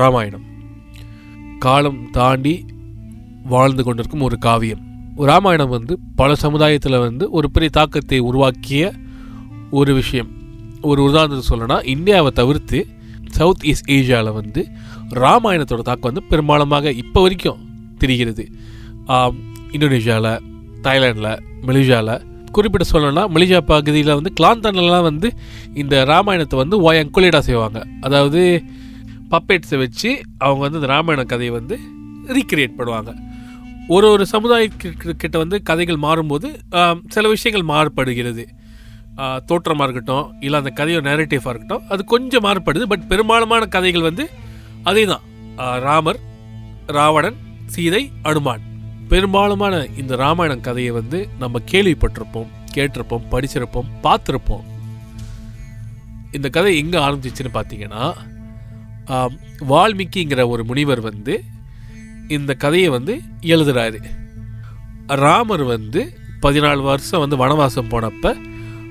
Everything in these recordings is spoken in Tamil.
ராமாயணம். காலம் தாண்டி வாழ்ந்து கொண்டிருக்கும் ஒரு காவியம். ராமாயணம் வந்து பல சமுதாயத்தில் வந்து ஒரு பெரிய தாக்கத்தை உருவாக்கிய ஒரு விஷயம். ஒரு உதாரணத்தை சொல்லணும்னா இந்தியாவை தவிர்த்து சவுத் ஈஸ்ட் ஏஷியாவில் வந்து ராமாயணத்தோட தாக்கம் வந்து பெரும்பாலுமாக இப்போ வரைக்கும் தெரிகிறது. இந்தோனேஷியாவில் தாய்லாண்டில் மலேசியாவில் குறிப்பிட்ட சொல்லணும்னா மலேசியா பகுதியில் வந்து கிளாந்தான்லாம் வந்து இந்த ராமாயணத்தை வந்து ஒயங்குலேடா செய்வாங்க. அதாவது பப்பேட்ஸை வச்சு அவங்க வந்து இந்த ராமாயண கதையை வந்து ரீக்ரியேட் பண்ணுவாங்க. ஒரு ஒரு சமுதாயக்கிட்ட வந்து கதைகள் மாறும்போது சில விஷயங்கள் மாறுபடுகிறது. தோற்றமாக இருக்கட்டும் இல்லை அந்த கதையோட நேரட்டிவாக இருக்கட்டும் அது கொஞ்சம் மாறுபடுது. பட் பெரும்பாலுமான கதைகள் வந்து அதே தான் ராமர் ராவணன் சீதை அனுமான். பெரும்பாலுமான இந்த ராமாயணம் கதையை வந்து நம்ம கேள்விப்பட்டிருப்போம் கேட்டிருப்போம் படிச்சிருப்போம் பார்த்துருப்போம். இந்த கதை எங்கே ஆரம்பிச்சிச்சுன்னு பார்த்தீங்கன்னா வால்மீகிங்கிற ஒரு முனிவர் வந்து இந்த கதையை வந்து எழுதுறாரு. ராமர் வந்து பதினாலு வருஷம் வந்து வனவாசம் போனப்ப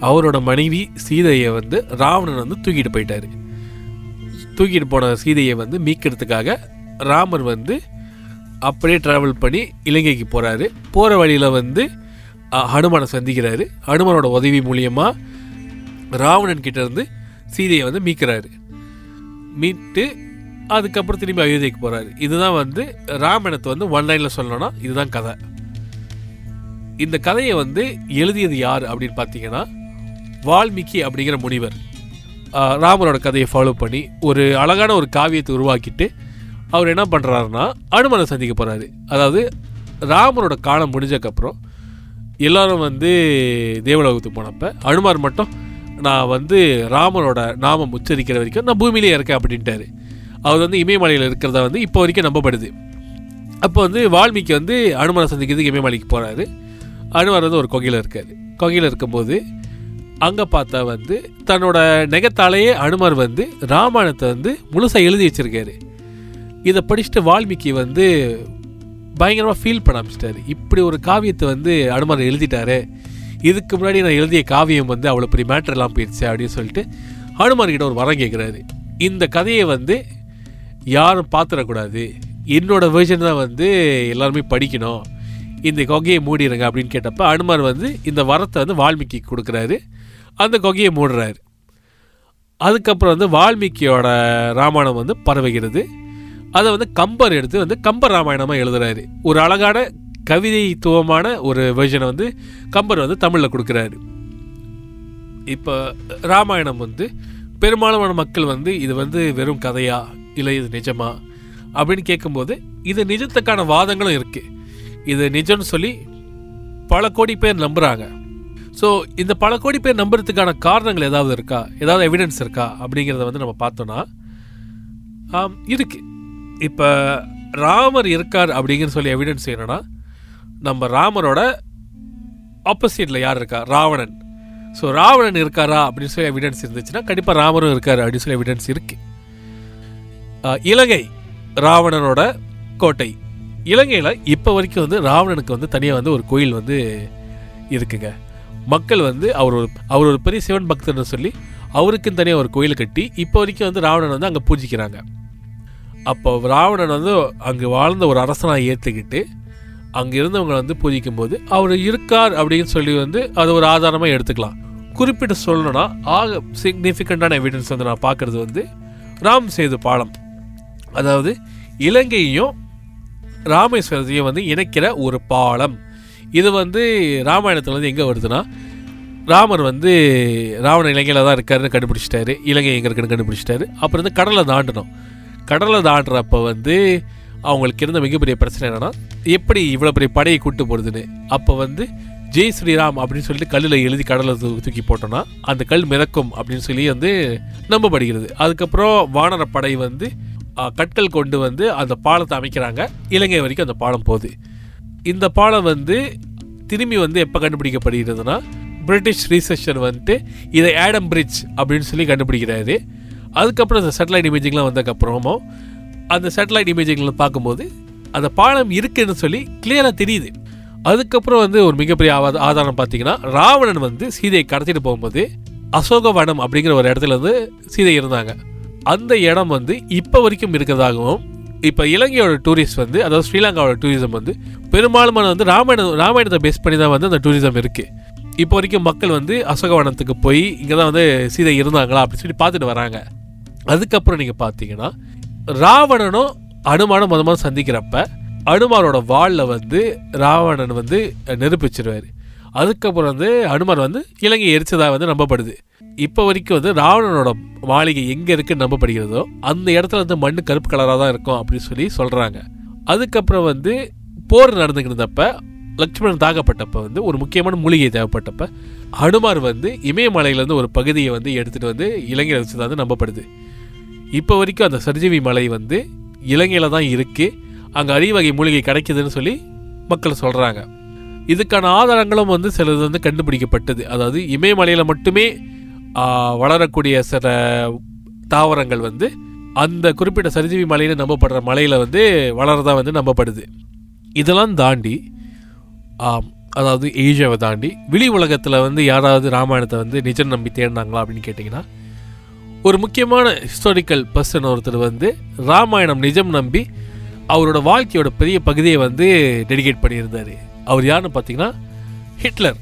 அவரோட மனைவி சீதையை வந்து ராவணன் வந்து தூக்கிட்டு போயிட்டாரு. தூக்கிட்டு போன சீதையை வந்து மீட்கிறதுக்காக ராமர் வந்து அப்படியே ட்ராவல் பண்ணி இலங்கைக்கு போகிறாரு போகிற வழியில் வந்து ஹனுமானை சந்திக்கிறாரு. ஹனுமனோட உதவி மூலியமாக ராவணன் கிட்டேருந்து சீதையை வந்து மீட்கிறாரு. மீட்டு அதுக்கப்புறம் திரும்பி அயோத்திக்கு போகிறாரு இதுதான் வந்து ராமாயணத்தை வந்து ஒன் லைனில் சொல்லணும்னா இதுதான் கதை. இந்த கதையை வந்து எழுதியது யார் அப்படின்னு பார்த்தீங்கன்னா வால்மீகி அப்படிங்கிற முனிவர். ஆஹ் ராமரோட கதையை ஃபாலோ பண்ணி ஒரு அழகான ஒரு காவியத்தை உருவாக்கிட்டு அவர் என்ன பண்ணுறாருன்னா அனுமனை சந்திக்க போகிறாரு அதாவது ராமரோட காலம் முடிஞ்சக்கப்புறம் எல்லாரும் வந்து தேவலோகத்துக்கு போனப்போ அனுமார் மட்டும் நான் வந்து ராமனோட நாமம் உச்சரிக்கிற வரைக்கும் நான் பூமியிலே இருக்கேன் அப்படின்ட்டாரு. அவர் வந்து இமயமலையில் இருக்கிறதா வந்து இப்போ வரைக்கும் நம்பப்படுது. அப்போ வந்து வால்மீகி வந்து அனுமனை சந்திக்கிறதுக்கு இமயமலைக்கு போகிறாரு அனுமர் வந்து ஒரு கொகையில் இருக்கார். கொகையில் இருக்கும்போது அங்கே பார்த்தா வந்து தன்னோட நெகத்தாலேயே அனுமர் வந்து ராமாயணத்தை வந்து முழுசாக எழுதி வச்சுருக்காரு. இதை படிச்சுட்டு வால்மீகி வந்து பயங்கரமாக ஃபீல் பண்ண ஆரம்பிச்சிட்டாரு. இப்படி ஒரு காவியத்தை வந்து அனுமர் எழுதிட்டாரு. இதுக்கு முன்னாடி நான் எழுதிய காவியம் வந்து அவ்வளோ பெரிய மேட்டர்லாம் போயிடுச்சு அப்படின்னு சொல்லிட்டு ஹனுமான்கிட்ட ஒரு வரம் கேட்குறாரு இந்த கதையை வந்து யாரும் பார்த்துடக்கூடாது என்னோடய வெர்ஷன் தான் வந்து எல்லாருமே படிக்கணும். இந்த கொகையை மூடிடுங்க அப்படின்னு கேட்டப்ப அனுமார் வந்து இந்த வரத்தை வந்து வால்மீகி கொடுக்குறாரு. அந்த கொகையை மூடுறாரு. அதுக்கப்புறம் வந்து வால்மீகியோட ராமாயணம் வந்து பரவுகிறது. அதை வந்து கம்பர் எடுத்து வந்து கம்பர் ராமாயணமாக எழுதுறாரு. ஒரு அழகான கவிதைத்துவமான ஒரு வெர்ஷனை வந்து கம்பர் வந்து தமிழில் கொடுக்குறாரு. இப்போ ராமாயணம் வந்து பெரும்பாலான மக்கள் வந்து இது வந்து வெறும் கதையா? இல்லை இது நிஜமா? அப்படின்னு கேட்கும்போது இது நிஜத்துக்கான வாதங்களும் இருக்குது இது நிஜம்னு சொல்லி பல கோடி பேர் நம்புகிறாங்க ஸோ இந்த பல கோடி பேர் நம்புறதுக்கான காரணங்கள் ஏதாவது இருக்கா? ஏதாவது எவிடன்ஸ் இருக்கா? அப்படிங்கிறத வந்து நம்ம பார்த்தோன்னா இருக்குது இப்போ ராமர் இருக்கார் அப்படிங்கிற சொல்லி எவிடன்ஸ் என்னன்னா நம்ம ராமரோட ஆப்போசிட்டில் யார் இருக்கா? ராவணன். ஸோ ராவணன் இருக்காரா அப்படின்னு சொல்லி எவிடன்ஸ் இருந்துச்சுன்னா கண்டிப்பாக ராமரும் இருக்காரு அப்படின்னு சொல்லி எவிடன்ஸ் இருக்கு. இலங்கை ராவணனோட கோட்டை. இலங்கையில் இப்போ வரைக்கும் வந்து ராவணனுக்கு வந்து தனியாக வந்து ஒரு கோயில் வந்து இருக்குங்க. மக்கள் வந்து அவர் ஒரு அவர் ஒரு பெரிய சிவன் பக்தர்னு சொல்லி அவருக்குன்னு தனியாக ஒரு கோயில் கட்டி இப்போ வரைக்கும் வந்து ராவணன் வந்து அங்கே பூஜிக்கிறாங்க. அப்போ ராவணன் வந்து அங்கே வாழ்ந்த ஒரு அரசனாக ஏற்றுக்கிட்டு அங்கே இருந்தவங்க வந்து பூஜிக்கும் போது அவர் இருக்கார் அப்படின்னு சொல்லி வந்து அது ஒரு ஆதாரமாக எடுத்துக்கலாம். குறிப்பிட்டு சொல்லணும்னா ஆக சிக்னிஃபிகண்ட்டான எவிடன்ஸ் வந்து நான் பார்க்குறது வந்து ராம் சேது பாலம். அதாவது இலங்கையையும் ராமேஸ்வரத்தையும் வந்து இணைக்கிற ஒரு பாலம். இது வந்து ராமாயணத்தில் வந்து எங்கே வருதுன்னா ராமர் வந்து ராவண இலங்கையில் தான் இருக்காருன்னு கண்டுபிடிச்சிட்டாரு. இலங்கை எங்கே இருக்குன்னு கண்டுபிடிச்சிட்டாரு. அப்புறம் வந்து கடலை தாண்டணும். கடலை தாண்டுறப்ப வந்து அவங்களுக்கு இருந்த மிகப்பெரிய பிரச்சனை என்னன்னா எப்படி இவ்வளோ பெரிய படையை கூட்டு போகிறதுன்னு அப்போ வந்து ஜெய் ஸ்ரீராம் அப்படின்னு சொல்லிட்டு கல்லில் எழுதி கடலை தூ தூக்கி போட்டோன்னா அந்த கல் மிதக்கும் அப்படின்னு சொல்லி வந்து நம்பப்படுகிறது. அதுக்கப்புறம் வானர படை வந்து கற்கள் கொண்டு வந்து அந்த பாலத்தை அமைக்கிறாங்க. இலங்கை வரைக்கும் அந்த பாலம் போகுது. இந்த பாலம் வந்து திரும்பி வந்து எப்போ கண்டுபிடிக்கப்படுகிறதுனா பிரிட்டிஷ் ரீசர்ச்சர் வந்துட்டு இதை ஆடம் பிரிட்ஜ் அப்படின்னு சொல்லி கண்டுபிடிக்கிறாரு. அதுக்கப்புறம் அந்த சேட்டலைட் இமேஜிங்லாம் வந்ததுக்கப்புறமும் அந்த சேட்டலைட் இமேஜிங்கில் பார்க்கும்போது அந்த பாலம் இருக்குன்னு சொல்லி கிளியராக தெரியுது. அதுக்கப்புறம் வந்து ஒரு மிகப்பெரிய ஆதாரம் பார்த்தீங்கன்னா ராவணன் வந்து சீதையை கடத்திட்டு போகும்போது அசோகவனம் அப்படிங்கிற ஒரு இடத்துல வந்து சீதை இருந்தாங்க. அந்த இடம் வந்து இப்போ வரைக்கும் இருக்கிறதாகவும் இப்போ இலங்கையோட டூரிஸ்ட் வந்து அதாவது ஸ்ரீலங்காவோட டூரிசம் வந்து பெரும்பாலுமான வந்து ராமாயணம் ராமாயணத்தை பேஸ் பண்ணி தான் வந்து அந்த டூரிசம் இருக்குது இப்போ வரைக்கும் மக்கள் வந்து அசோகவனத்துக்கு போய் இங்கே தான் வந்து சீதை இருந்தாங்களா அப்படின்னு சொல்லி பார்த்துட்டு வராங்க. அதுக்கப்புறம் நீங்கள் பார்த்தீங்கன்னா ராவணனும் அனுமானும் மொதல் மொதல் சந்திக்கிறப்ப அனுமானோட வாளில் வந்து ராவணன் வந்து நெருப்பிச்சிருவார் அதுக்கப்புறம் வந்து அனுமார் வந்து இலங்கை எரிச்சதாக வந்து நம்பப்படுது. இப்போ வரைக்கும் வந்து ராவணனோட மாளிகை எங்கே இருக்குன்னு நம்பப்படுகிறதோ அந்த இடத்துல வந்து மண் கருப்பு கலராக தான் இருக்கும் அப்படின்னு சொல்லி சொல்கிறாங்க அதுக்கப்புறம் வந்து போர் நடந்துக்கிட்டு லக்ஷ்மணன் தாக்கப்பட்டப்ப வந்து ஒரு முக்கியமான மூலிகை தேவைப்பட்டப்ப ஹனுமார் வந்து இமயமலையிலேருந்து ஒரு பகுதியை வந்து எடுத்துகிட்டு வந்து இலங்கையில் வச்சு வந்து நம்பப்படுது. இப்போ வரைக்கும் அந்த சர்ஜீவி மலை வந்து இலங்கையில் தான் இருக்குது அங்கே அரிய வகை மூலிகை கிடைக்குதுன்னு சொல்லி மக்கள் சொல்கிறாங்க இதுக்கான ஆதாரங்களும் வந்து சிலது வந்து கண்டுபிடிக்கப்பட்டது. அதாவது இமயமலையில் மட்டுமே வளரக்கூடிய சில தாவரங்கள் வந்து அந்த குறிப்பிட்ட சரிஜீவி மலைன்னு நம்பப்படுற மலையில் வந்து வளரதா வந்து நம்பப்படுது. இதெல்லாம் தாண்டி அதாவது ஏஷியாவை தாண்டி வெளி உலகத்தில் வந்து யாராவது ராமாயணத்தை வந்து நிஜம் நம்பி தேடினாங்களா அப்படின்னு கேட்டிங்கன்னா ஒரு முக்கியமான ஹிஸ்டாரிக்கல் பர்சன் ஒருத்தர் வந்து ராமாயணம் நிஜம் நம்பி அவரோட வாழ்க்கையோட பெரிய பகுதியை வந்து டெடிகேட் பண்ணியிருந்தார். அவர் யாருன்னு பார்த்தீங்கன்னா ஹிட்லர்.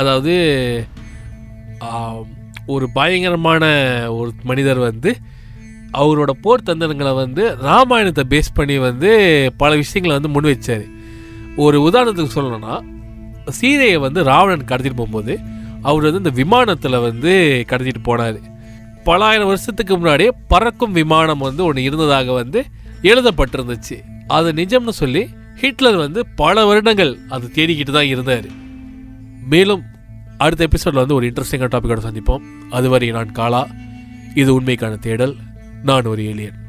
அதாவது ஒரு பயங்கரமான ஒரு மனிதர் வந்து அவரோட போர் தந்திரங்களை வந்து ராமாயணத்தை பேஸ் பண்ணி வந்து பல விஷயங்களை வந்து முன் வச்சார். ஒரு உதாரணத்துக்கு சொல்லணும்னா சீதையை வந்து ராவணன் கடத்திட்டு போகும்போது அவர் வந்து இந்த விமானத்தில் வந்து கடத்திட்டு போனார். பல ஆயிரம் வருஷத்துக்கு முன்னாடியே பறக்கும் விமானம் வந்து ஒன்று இருந்ததாக வந்து எழுதப்பட்டிருந்துச்சு. அது நிஜம்னு சொல்லி ஹிட்லர் வந்து பல வருடங்கள் அது தேடிக்கிட்டு தான் இருந்தார். மேலும் அடுத்த எபிசோடில் வந்து ஒரு இன்ட்ரெஸ்டிங்கான டாப்பிக்கோட சந்திப்போம். அதுவரை நான் காலா. இது உண்மைக்கான தேடல். நான் ஒரு ஏலியன்